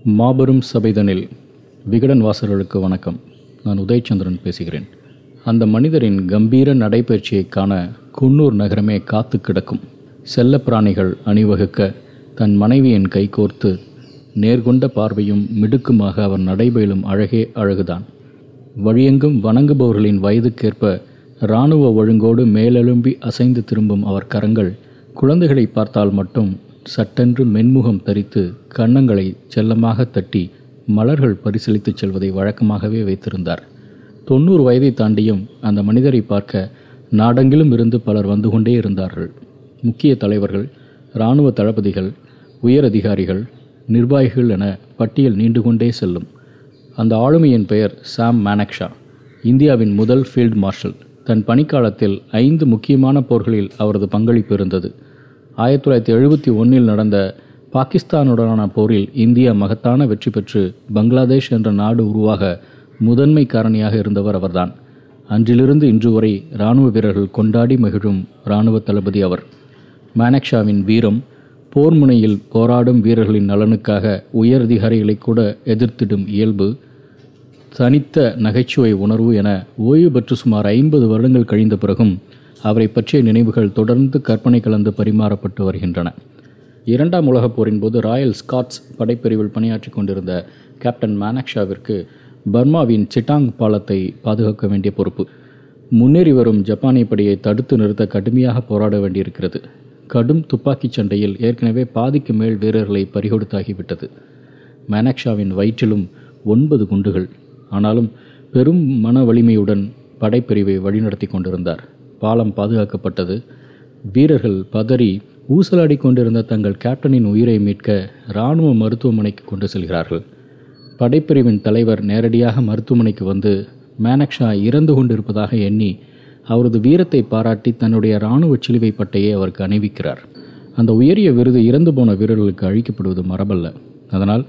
மாபெரும் சபைதனில் விகடன் வாசகர்களுக்கு வணக்கம். நான் உதயச்சந்திரன் பேசுகிறேன். அந்த மனிதரின் கம்பீர நடைபயிற்சியை காண குன்னூர் நகரமே காத்து கிடக்கும். செல்லப்பிராணிகள் அணிவகுக்க தன் மனைவியின் கைகோர்த்து நேர்கொண்ட பார்வையும் மிடுக்குமாக அவர் நடைபயிலும் அழகே அழகுதான். வழியெங்கும் வணங்குபவர்களின் வயதுக்கேற்ப இராணுவ ஒழுங்கோடு மேலெழும்பி அசைந்து திரும்பும் அவர் கரங்கள் குழந்தைகளை பார்த்தால் மட்டும் சட்டென்று மென்முகம் தரித்து கன்னங்களை செல்லமாக தட்டி மலர்கள் பரிசீலித்துச் செல்வதை வழக்கமாகவே வைத்திருந்தார். தொண்ணூறு வயதை தாண்டியும் அந்த மனிதரை பார்க்க நாடெங்கிலும் இருந்து பலர் வந்து கொண்டே இருந்தார்கள். முக்கிய தலைவர்கள் இராணுவ தளபதிகள் உயரதிகாரிகள் நிர்வாகிகள் என பட்டியல் நீண்டு கொண்டே செல்லும். அந்த ஆளுமையின் பெயர் சாம் மேனக்ஷா. இந்தியாவின் முதல் ஃபீல்ட் மார்ஷல். தன் பணிக்காலத்தில் ஐந்து முக்கியமான போர்களில் அவரது பங்களிப்பு இருந்தது. ஆயிரத்தி தொள்ளாயிரத்தி எழுபத்தி ஒன்றில் நடந்த பாகிஸ்தானுடனான போரில் இந்தியா மகத்தான வெற்றி பெற்று பங்களாதேஷ் என்ற நாடு உருவாக முதன்மை காரணியாக இருந்தவர் அவர்தான். அன்றிலிருந்து இன்று வரை இராணுவ வீரர்கள் கொண்டாடி மகிழும் இராணுவ தளபதி அவர். மேனக்ஷாவின் வீரம் போர் முனையில் போராடும் வீரர்களின் நலனுக்காக உயரதிகாரிகளை கூட எதிர்த்திடும் இயல்பு தனித்த நகைச்சுவை உணர்வு என ஓய்வு பெற்று சுமார் ஐம்பது வருடங்கள் கழிந்த பிறகும் அவரை பற்றிய நினைவுகள் தொடர்ந்து கற்பனை கலந்து பரிமாறப்பட்டு வருகின்றன. இரண்டாம் உலகப் போரின் போது ராயல் ஸ்காட்ஸ் படைப்பிரிவில் பணியாற்றி கொண்டிருந்த கேப்டன் மேனக்ஷாவிற்கு பர்மாவின் சிட்டாங் பாலத்தை பாதுகாக்க வேண்டிய பொறுப்பு. முன்னேறி வரும் ஜப்பானிய படையை தடுத்து நிறுத்த கடுமையாக போராட வேண்டியிருக்கிறது. கடும் துப்பாக்கிச் சண்டையில் ஏற்கனவே பாதிக்கு மேல் வீரர்களை பறிகொடுத்தாகிவிட்டது. மேனக்ஷாவின் வயிற்றிலும் ஒன்பது குண்டுகள். ஆனாலும் பெரும் மன வலிமையுடன் படைப்பிரிவை வழிநடத்தி கொண்டிருந்தார். பாலம் பாதுகாக்கப்பட்டது. வீரர்கள் பதறி ஊசலாடி கொண்டிருந்த தங்கள் கேப்டனின் உயிரை மீட்க இராணுவ மருத்துவமனைக்கு கொண்டு செல்கிறார்கள். படைப்பிரிவின் தலைவர் நேரடியாக மருத்துவமனைக்கு வந்து மேனக்ஷா இறந்து கொண்டிருப்பதாக எண்ணி அவரது வீரத்தை பாராட்டி தன்னுடைய இராணுவ சிலுவை பட்டையை அவருக்கு அணிவிக்கிறார். அந்த உயரிய விருது இறந்து போன வீரர்களுக்கு அழிக்கப்படுவது மரபல்ல. அதனால்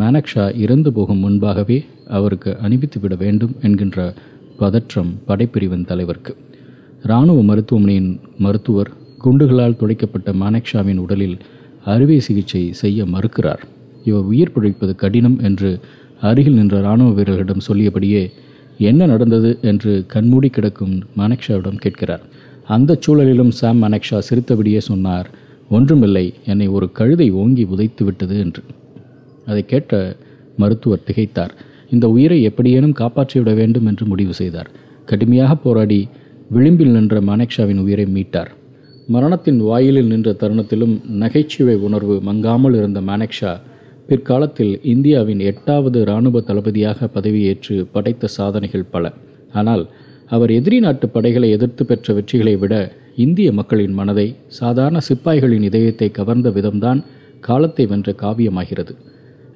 மேனக்ஷா இறந்து போகும் முன்பாகவே அவருக்கு அணிவித்து விட வேண்டும் என்கின்ற பதற்றம் படைப்பிரிவின் தலைவருக்கு. இராணுவ மருத்துவமனையின் மருத்துவர் குண்டுகளால் துடைக்கப்பட்ட மானக்ஷாவின் உடலில் அறுவை சிகிச்சை செய்ய மறுக்கிறார். இவர் உயிர் பிழைப்பது கடினம் என்று அருகில் நின்ற இராணுவ வீரர்களிடம் சொல்லியபடியே என்ன நடந்தது? என்று கண்மூடி கிடக்கும் மானக்ஷாவிடம் கேட்கிறார். அந்த சூழலிலும் சாம் மானக்ஷா சிரித்தபடியே சொன்னார் ஒன்றுமில்லை என்னை ஒரு கழுதை ஓங்கி உதைத்து விட்டது என்று. அதை கேட்ட மருத்துவர் திகைத்தார். இந்த உயிரை எப்படியேனும் காப்பாற்றிவிட வேண்டும் என்று முடிவு செய்தார். கடுமையாக போராடி விளிம்பில் நின்ற மானேக்ஷாவின் உயிரை மீட்டார். மரணத்தின் வாயிலில் நின்ற தருணத்திலும் நகைச்சுவை உணர்வு மங்காமல் இருந்த மானேக்ஷா பிற்காலத்தில் இந்தியாவின் எட்டாவது இராணுவ தளபதியாக பதவியேற்று படைத்த சாதனைகள் பல. ஆனால் அவர் எதிரி நாட்டு படைகளை எதிர்த்து பெற்ற வெற்றிகளை விட இந்திய மக்களின் மனதை சாதாரண சிப்பாய்களின் இதயத்தை கவர்ந்த விதம்தான் காலத்தை வென்ற காவியமாகிறது.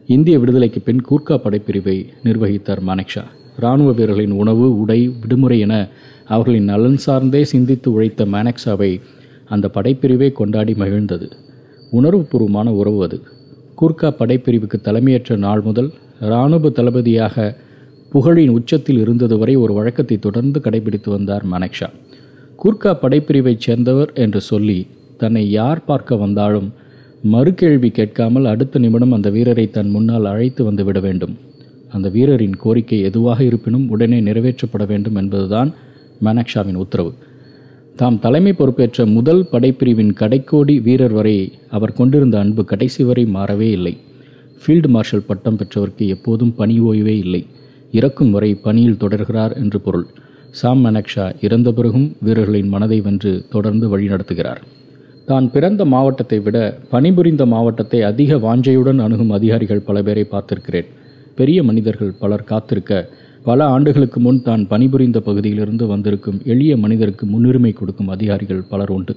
இந்திய விடுதலைக்கு பின் கூர்க்கா படைப்பிரிவை நிர்வகித்தார் மானேக்ஷா. இராணுவ வீரர்களின் உணவு உடை விடுமுறை என அவர்களின் நலன் சார்ந்தே சிந்தித்து உழைத்த மேனக்ஸாவை அந்த படைப்பிரிவே கொண்டாடி மகிழ்ந்தது. உணர்வுபூர்வமான உறவு அது. கூர்க்கா படைப்பிரிவுக்கு தலைமையேற்ற நாள் முதல் இராணுவ தளபதியாக புகழின் உச்சத்தில் இருந்தது வரை ஒரு வழக்கத்தை தொடர்ந்து கடைபிடித்து வந்தார் மனக்ஷா. கூர்க்கா படைப்பிரிவைச் சேர்ந்தவர் என்று சொல்லி தன்னை யார் பார்க்க வந்தாலும் மறுகேள்வி கேட்காமல் அடுத்த நிமிடம் அந்த வீரரை தன் முன்னால் அழைத்து வந்து விட வேண்டும். அந்த வீரரின் கோரிக்கை எதுவாக இருப்பினும் உடனே நிறைவேற்றப்பட வேண்டும் என்பதுதான் மேனக்ஷாவின் உத்தரவு. தாம் தலைமை பொறுப்பேற்ற முதல் படைப்பிரிவின் கடைக்கோடி வீரர் வரை அவர் கொண்டிருந்த அன்பு கடைசி வரை மாறவே இல்லை. ஃபீல்டு மார்ஷல் பட்டம் பெற்றவருக்கு எப்போதும் பணி ஓய்வே இல்லை. இறக்கும் வரை பணியில் தொடர்கிறார் என்று பொருள். சாம் மனக்ஷா இறந்த பிறகும் வீரர்களின் மனதை வென்று தொடர்ந்து வழிநடத்துகிறார் தான் பிறந்த மாவட்டத்தை விட பணிபுரிந்த மாவட்டத்தை அதிக வாஞ்சையுடன் அணுகும் அதிகாரிகள் பல பேரை பார்த்திருக்கிறேன். பெரிய மனிதர்கள் பலர் காத்திருக்க பல ஆண்டுகளுக்கு முன் தான் பணிபுரிந்த பகுதியிலிருந்து வந்திருக்கும் எளிய மனிதருக்கு முன்னுரிமை கொடுக்கும் அதிகாரிகள் பலர் உண்டு.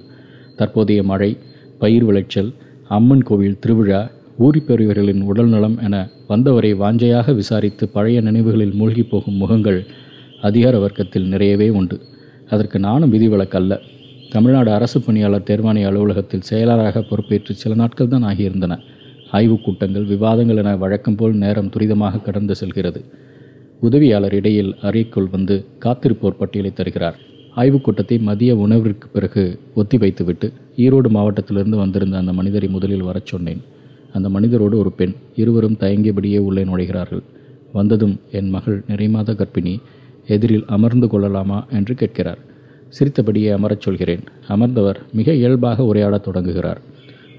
தற்போதைய மழை பயிர் விளைச்சல் அம்மன் கோவில் திருவிழா ஊரி பெரியவர்களின் உடல்நலம் என வந்தவரை வாஞ்சையாக விசாரித்து பழைய நினைவுகளில் மூழ்கி போகும் முகங்கள் அதிகார வர்க்கத்தில் நிறையவே உண்டு. அதற்கு நானும் விதிவிலக்கல்ல. தமிழ்நாடு அரசு பணியாளர் தேர்வாணைய அலுவலகத்தில் செயலாளராக பொறுப்பேற்று சில நாட்கள் தான் ஆகியிருந்தன. ஆய்வுக் கூட்டங்கள் விவாதங்கள் என வழக்கம் போல் நேரம் துரிதமாக கடந்து செல்கிறது. உதவியாளர் இடையில் அறைக்குள் வந்து காத்திருப்போர் பட்டியலை தருகிறார். ஆய்வுக் கூட்டத்தை மதிய உணவிற்கு பிறகு ஒத்தி வைத்துவிட்டு ஈரோடு மாவட்டத்திலிருந்து வந்திருந்த அந்த மனிதரை முதலில் வரச் சொன்னேன். அந்த மனிதரோடு ஒரு பெண் இருவரும் தயங்கியபடியே உள்ளே நுழைகிறார்கள். வந்ததும் என் மகள் நிறைமாத கர்ப்பிணி எதிரில் அமர்ந்து கொள்ளலாமா என்று கேட்கிறார். சிரித்தபடியே அமரச் சொல்கிறேன். அமர்ந்தவர் மிக இயல்பாக உரையாடத் தொடங்குகிறார்.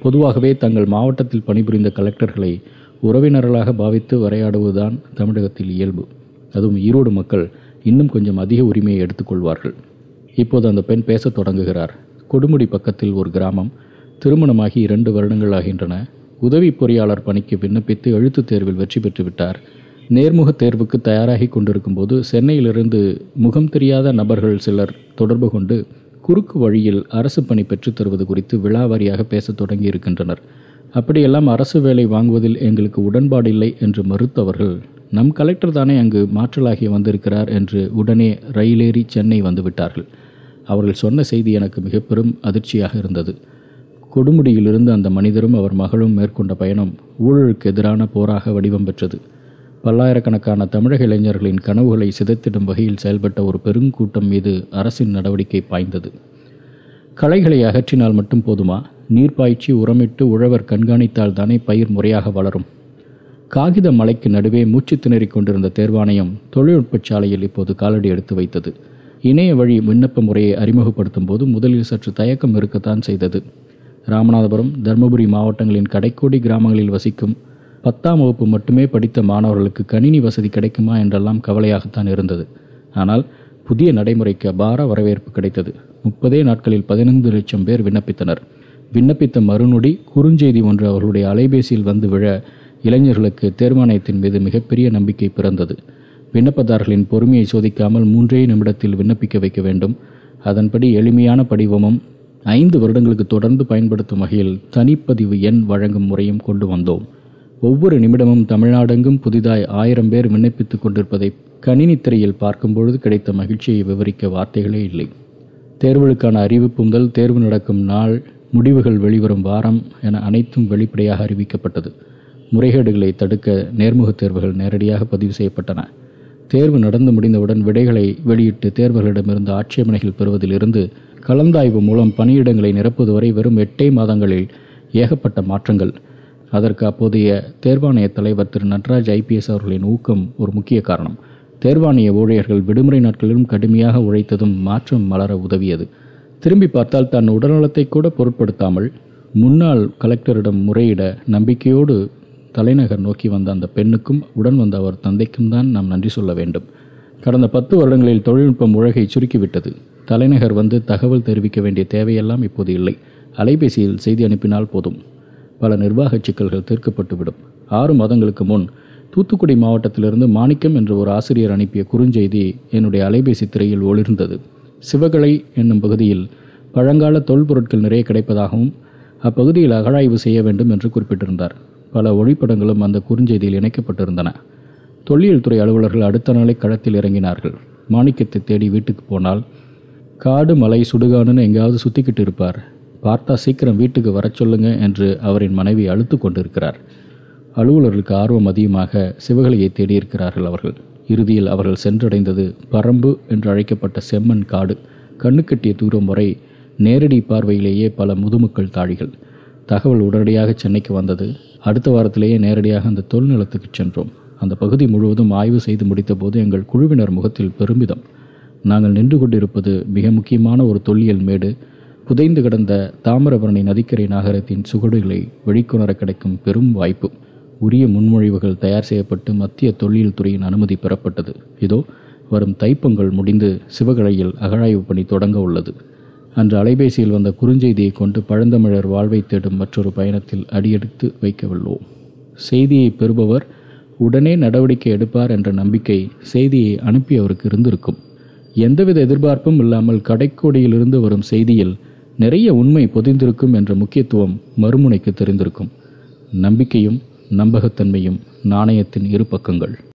பொதுவாகவே தங்கள் மாவட்டத்தில் பணிபுரிந்த கலெக்டர்களை உறவினர்களாக பாவித்து உரையாடுவதுதான் தமிழகத்தில் இயல்பு. அதுவும் ஈரோடு மக்கள் இன்னும் கொஞ்சம் அதிக உரிமையை எடுத்துக்கொள்வார்கள். இப்போது அந்த பெண் பேசத் தொடங்குகிறார். கொடுமுடி பக்கத்தில் ஒரு கிராமம். திருமணமாகி இரண்டு வருடங்கள் ஆகின்றன. உதவி பொறியாளர் பணிக்கு விண்ணப்பித்து எழுத்துத் தேர்வில் வெற்றி பெற்றுவிட்டார் நேர்முகத் நேர்முக தேர்வுக்கு தயாராகி கொண்டிருக்கும் போது சென்னையிலிருந்து முகம் தெரியாத நபர்கள் சிலர் தொடர்பு கொண்டு குறுக்கு வழியில் அரசு பணி பெற்றுத் தருவது குறித்து விழாவாரியாக பேசத் தொடங்கி இருக்கின்றனர் அப்படியெல்லாம் அரசு வேலை வாங்குவதில் எங்களுக்கு உடன்பாடில்லை என்று மறுத்தவர்கள் நம் கலெக்டர் தானே அங்கு மாற்றலாகி வந்திருக்கிறார் என்று உடனே ரயிலேறி சென்னை வந்துவிட்டார்கள். அவர்கள் சொன்ன செய்தி எனக்கு மிக பெரும் அதிர்ச்சியாக இருந்தது. கொடுமுடியிலிருந்து அந்த மனிதரும் அவர் மகளும் மேற்கொண்ட பயணம் ஊழலுக்கு எதிரான போராக வடிவம் பெற்றது. பல்லாயிரக்கணக்கான தமிழக இளைஞர்களின் கனவுகளை சிதைத்திடும் வகையில் செயல்பட்ட ஒரு பெருங்கூட்டம் மீது அரசின் நடவடிக்கை பாய்ந்தது. களைகளை அகற்றினால் மட்டும் போதுமா? நீர் பாய்ச்சி உரமிட்டு உழவர் கண்காணித்தால் தானே பயிர் முறையாக வளரும். காகித மலைக்கு நடுவே மூச்சு திணறிக் கொண்டிருந்த தேர்வாணையம் தொழில்நுட்ப சாலையில் இப்போது காலடி எடுத்து வைத்தது. இணைய வழி விண்ணப்ப முறையை அறிமுகப்படுத்தும் போது முதலில் சற்று தயக்கம் இருக்கத்தான் செய்தது. ராமநாதபுரம் தருமபுரி மாவட்டங்களின் கடைக்கோடி கிராமங்களில் வசிக்கும் பத்தாம் வகுப்பு மட்டுமே படித்த மாணவர்களுக்கு கணினி வசதி கிடைக்குமா என்றெல்லாம் கவலையாகத்தான் இருந்தது. ஆனால் புதிய நடைமுறைக்கு அபார வரவேற்பு கிடைத்தது. முப்பதே நாட்களில் பதினைந்து லட்சம் பேர் விண்ணப்பித்தனர். விண்ணப்பித்த மறுநொடி குறுஞ்செய்தி ஒன்று அவர்களுடைய அலைபேசியில் வந்து விழ இளைஞர்களுக்கு தேர்மானயத்தின் மீது மிகப்பெரிய நம்பிக்கை பிறந்தது. விண்ணப்பதாரர்களின் பொறுமையை சோதிக்காமல் மூன்றே நிமிடத்தில் விண்ணப்பிக்க வைக்க வேண்டும். அதன்படி எளிமையான படிவமும் ஐந்து வருடங்களுக்கு தொடர்ந்து பயன்படுத்தும் வகையில் தனிப்பதிவு எண் வழங்கும் முறையும் கொண்டு வந்தோம். ஒவ்வொரு நிமிடமும் தமிழ்நாடெங்கும் புதிதாய் ஆயிரம் பேர் விண்ணப்பித்துக் கொண்டிருப்பதை கணினி திரையில் பார்க்கும்பொழுது கிடைத்த மகிழ்ச்சியை விவரிக்க வார்த்தைகளே இல்லை. தேர்வுகளுக்கான அறிவிப்பு முதல் தேர்வு நடக்கும் நாள் முடிவுகள் வெளிவரும் வாரம் என அனைத்தும் வெளிப்படையாக அறிவிக்கப்பட்டது. முறைகேடுகளை தடுக்க நேர்முகத் தேர்வுகள் நேரடியாக பதிவு செய்யப்பட்டன. தேர்வு நடந்து முடிந்தவுடன் விடைகளை வெளியிட்டு தேர்வர்களிடமிருந்து ஆட்சேபனைகள் பெறுவதிலிருந்து கலந்தாய்வு மூலம் பணியிடங்களை நிரப்புவது வரை வெறும் எட்டே மாதங்களில் ஏகப்பட்ட மாற்றங்கள். அதற்கு அப்போதைய தேர்வாணைய தலைவர் திரு. நட்ராஜ் ஐபிஎஸ் அவர்களின் ஊக்கம் ஒரு முக்கிய காரணம். தேர்வாணைய ஊழியர்கள் விடுமுறை நாட்களிலும் கடுமையாக உழைத்ததும் மாற்றம் மலர உதவியது. திரும்பி பார்த்தால் தன் உடல்நலத்தை கூட பொருட்படுத்தாமல் முன்னாள் கலெக்டரிடம் முறையிட நம்பிக்கையோடு தலைநகர் நோக்கி வந்த அந்த பெண்ணுக்கும் உடன் வந்த அவர் தந்தைக்கும் தான் நாம் நன்றி சொல்ல வேண்டும். கடந்த பத்து வருடங்களில் தொழில்நுட்பம் உலகை சுருக்கிவிட்டது. தலைநகர் வந்து தகவல் தெரிவிக்க வேண்டிய தேவையெல்லாம் இப்போது இல்லை. அலைபேசியில் செய்தி அனுப்பினால் போதும். பல நிர்வாக சிக்கல்கள் தீர்க்கப்பட்டுவிடும். ஆறு மாதங்களுக்கு முன் தூத்துக்குடி மாவட்டத்திலிருந்து மாணிக்கம் என்ற ஒரு ஆசிரியர் அனுப்பிய குறுஞ்செய்தி என்னுடைய அலைபேசி திரையில் ஒளிர்ந்தது. சிவகலை என்னும் பகுதியில் பழங்கால தொல்பொருட்கள் நிறைய கிடைப்பதாகவும் அப்பகுதியில் அகழாய்வு செய்ய வேண்டும் என்று குறிப்பிட்டிருந்தார். பல ஒளிப்படங்களும் அந்த குறுஞ்செய்தியில் இணைக்கப்பட்டிருந்தன. தொல்லியல் துறை அலுவலர்கள் அடுத்த நாளை களத்தில் இறங்கினார்கள். மாணிக்கத்தை தேடி வீட்டுக்கு போனால் காடு மலை சுடுகாடுன்னு எங்கேயாவது சுற்றிக்கிட்டு இருப்பார். பார்த்தா சீக்கிரம் வீட்டுக்கு வர சொல்லுங்க என்று அவரின் மனைவி அழுத்து கொண்டிருக்கிறார். அலுவலர்களுக்கு ஆர்வம் அதிகமாக சிவகலையை தேடியிருக்கிறார்கள் அவர்கள். இறுதியில் அவர்கள் சென்றடைந்தது பரம்பு என்று அழைக்கப்பட்ட செம்மண் காடு. கண்ணுக்கட்டிய தூரம் வரை நேரடி பார்வையிலேயே பல முதுமக்கள் தாழிகள் தகவல் உடனடியாக சென்னைக்கு வந்தது. அடுத்த வாரத்திலேயே நேரடியாக அந்த தொல்நிலத்துக்கு சென்றோம். அந்த பகுதி முழுவதும் ஆய்வு செய்து முடித்தபோது எங்கள் குழுவினர் முகத்தில் பெருமிதம். நாங்கள் நின்று கொண்டிருப்பது மிக முக்கியமான ஒரு தொல்லியல் மேடு. புதைந்து கிடந்த தாமிரபரணி நதிக்கரை நகரத்தின் சுகடுகளை வெளிக்கொணர கிடைக்கும் பெரும் வாய்ப்பு. உரிய முன்மொழிவுகள் தயார் செய்யப்பட்டு மத்திய தொல்லியல் துறையின் அனுமதி பெறப்பட்டது. இதோ வரும் தைப்பொங்கல் முடிந்து சிவகழையில் அகழாய்வு பணி தொடங்க உள்ளது. அன்று அலைபேசியில் வந்த குறுஞ்செய்தியை கொண்டு பழந்தமிழர் வாழ்வை தேடும் மற்றொரு பயணத்தில் அடியெடுத்து வைக்கவுள்ளோம் செய்தியை பெறுபவர் உடனே நடவடிக்கை எடுப்பார் என்ற நம்பிக்கை செய்தியை அனுப்பியவருக்கு இருந்திருக்கும். எந்தவித எதிர்பார்ப்பும் இல்லாமல் கடைக்கோடியிலிருந்து வரும் செய்தியில் நிறைய உண்மை பொதிந்திருக்கும் என்ற முக்கியத்துவம் மறுமுனைக்கு தெரிந்திருக்கும். நம்பிக்கையும் நம்பகத்தன்மையும் நாணயத்தின் இரு பக்கங்கள்.